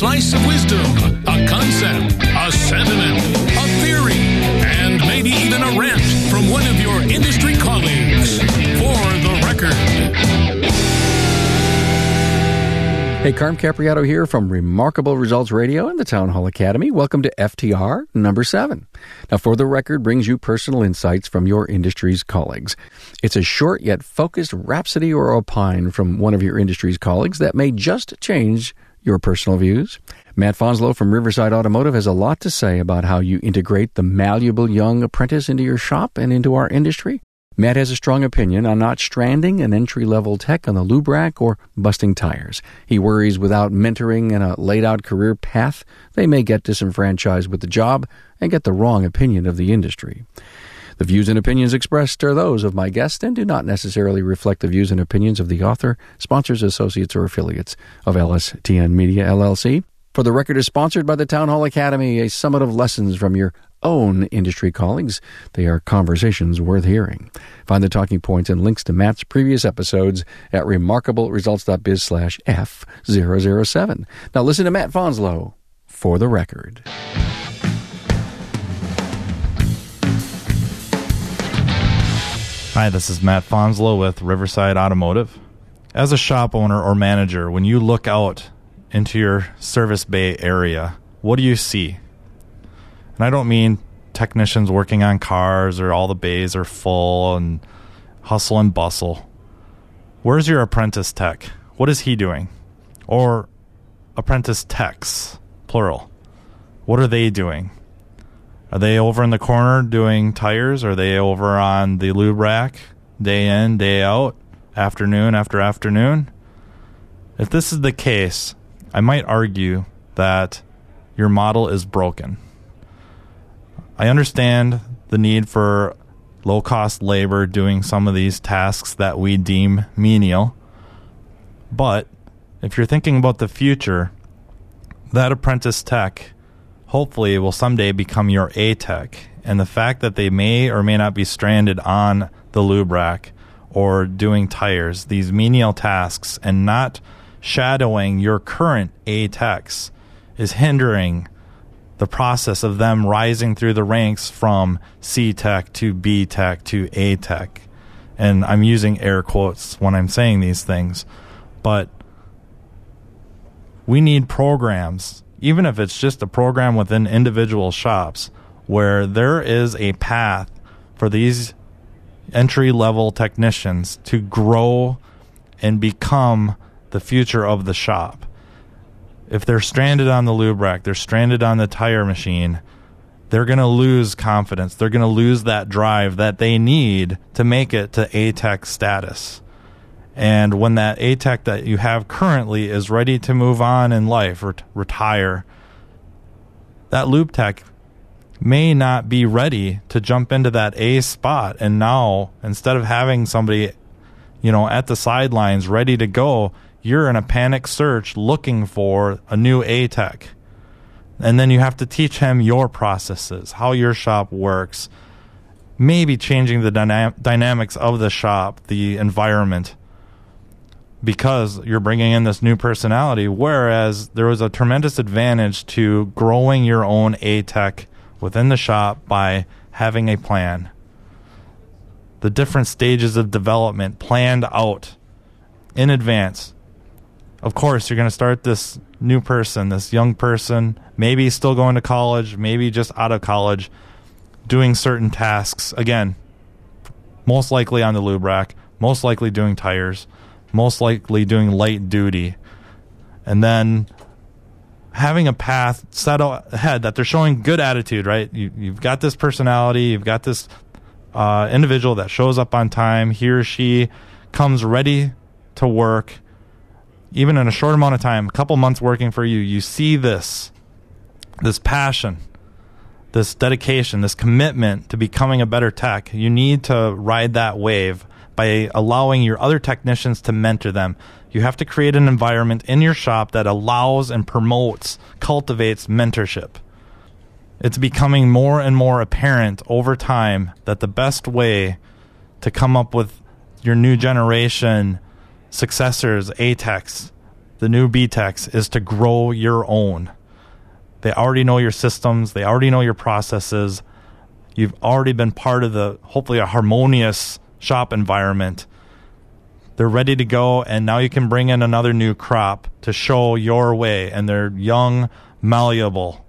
Slice of wisdom, a concept, a sentiment, a theory, and maybe even a rant from one of your industry colleagues. For the record. Hey, Carm Capriotto here from Remarkable Results Radio and the Town Hall Academy. Welcome to FTR number seven. Now, For the Record brings you personal insights from your industry's colleagues. It's a short yet focused rhapsody or opine from one of your industry's colleagues that may just change your personal views. Matt Fanslow from Riverside Automotive has a lot to say about how you integrate the malleable young apprentice into your shop and into our industry. Matt has a strong opinion on not stranding an entry level tech on the lube rack or busting tires. He worries without mentoring and a laid out career path, they may get disenfranchised with the job and get the wrong opinion of the industry. The views and opinions expressed are those of my guest and do not necessarily reflect the views and opinions of the author, sponsors, associates, or affiliates of LSTN Media LLC. For the record is sponsored by the Town Hall Academy, a summit of lessons from your own industry colleagues. They are conversations worth hearing. Find the talking points and links to Matt's previous episodes at remarkableresults.biz slash F007. Now listen to Matt Fanslow for the record. Hi, this is Matt Fanslow with Riverside Automotive. As a shop owner or manager, when you look out into your service bay area, what do you see? And I don't mean technicians working on cars or all the bays are full and hustle and bustle. Where's your apprentice tech? What is he doing? Or apprentice techs, plural. What are they doing? Are they over in the corner doing tires? Are they over on the lube rack day in, day out, afternoon after afternoon? If this is the case, I might argue that your model is broken. I understand the need for low cost labor doing some of these tasks that we deem menial. But if you're thinking about the future, that apprentice tech hopefully it will someday become your A tech. And the fact that they may or may not be stranded on the lube rack or doing tires, these menial tasks, and not shadowing your current A techs is hindering the process of them rising through the ranks from C tech to B tech to A tech. And I'm using air quotes when I'm saying these things. But we need programs, even if it's just a program within individual shops, where there is a path for these entry level technicians to grow and become the future of the shop if they're stranded on the lube rack, they're stranded on the tire machine, they're going to lose confidence. They're going to lose that drive that they need to make it to A tech status. And when that A tech that you have currently is ready to move on in life or retire, that loop tech may not be ready to jump into that A spot. And now, instead of having somebody, you know, at the sidelines ready to go, you're in a panic search looking for a new A tech. And then you have to teach him your processes, how your shop works, maybe changing the dyna- dynamics of the shop, the environment, because you're bringing in this new personality. Whereas there was a tremendous advantage to growing your own A tech within the shop by having a plan. The different stages of development planned out in advance of course, you're going to start this new person, this young person, maybe still going to college, maybe just out of college, doing certain tasks. Again, most likely on the lube rack, most likely doing tires, most likely doing light duty. And then having a path set ahead that they're showing good attitude, right? You, have got this personality, you've got this uh, individual that shows up on time. He or she comes ready to work even in a short amount of time, a couple months working for you, you see this, this passion, this dedication, this commitment to becoming a better tech. You need to ride that wave by allowing your other technicians to mentor them. You have to create an environment in your shop that allows and promotes, cultivates mentorship. It's becoming more and more apparent over time that the best way to come up with your new generation successors, A techs, the new B techs is to grow your own. They already know your systems, they already know your processes. You've already been part of the hopefully a harmonious shop environment. They're ready to go, and now you can bring in another new crop to show your way, and they're young, malleable.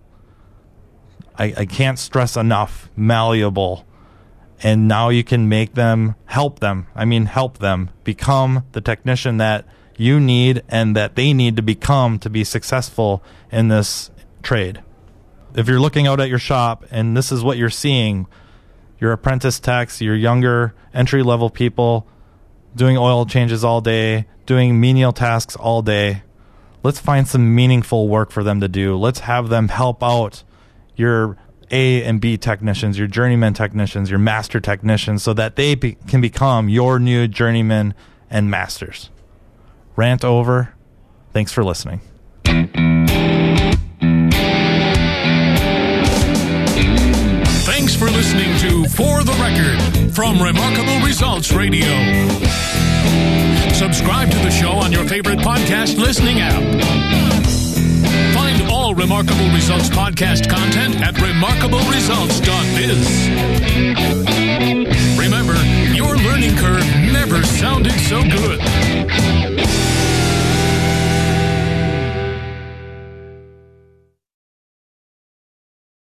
I, I can't stress enough malleable. And now you can make them help them. I mean, help them become the technician that you need and that they need to become to be successful in this trade. If you're looking out at your shop and this is what you're seeing, your apprentice techs, your younger entry level people doing oil changes all day, doing menial tasks all day. Let's find some meaningful work for them to do. Let's have them help out your A and B technicians, your journeyman technicians, your master technicians, so that they be- can become your new journeymen and masters. Rant over. Thanks for listening. For listening to For the Record from Remarkable Results Radio. Subscribe to the show on your favorite podcast listening app. Find all Remarkable Results podcast content at remarkableresults.biz.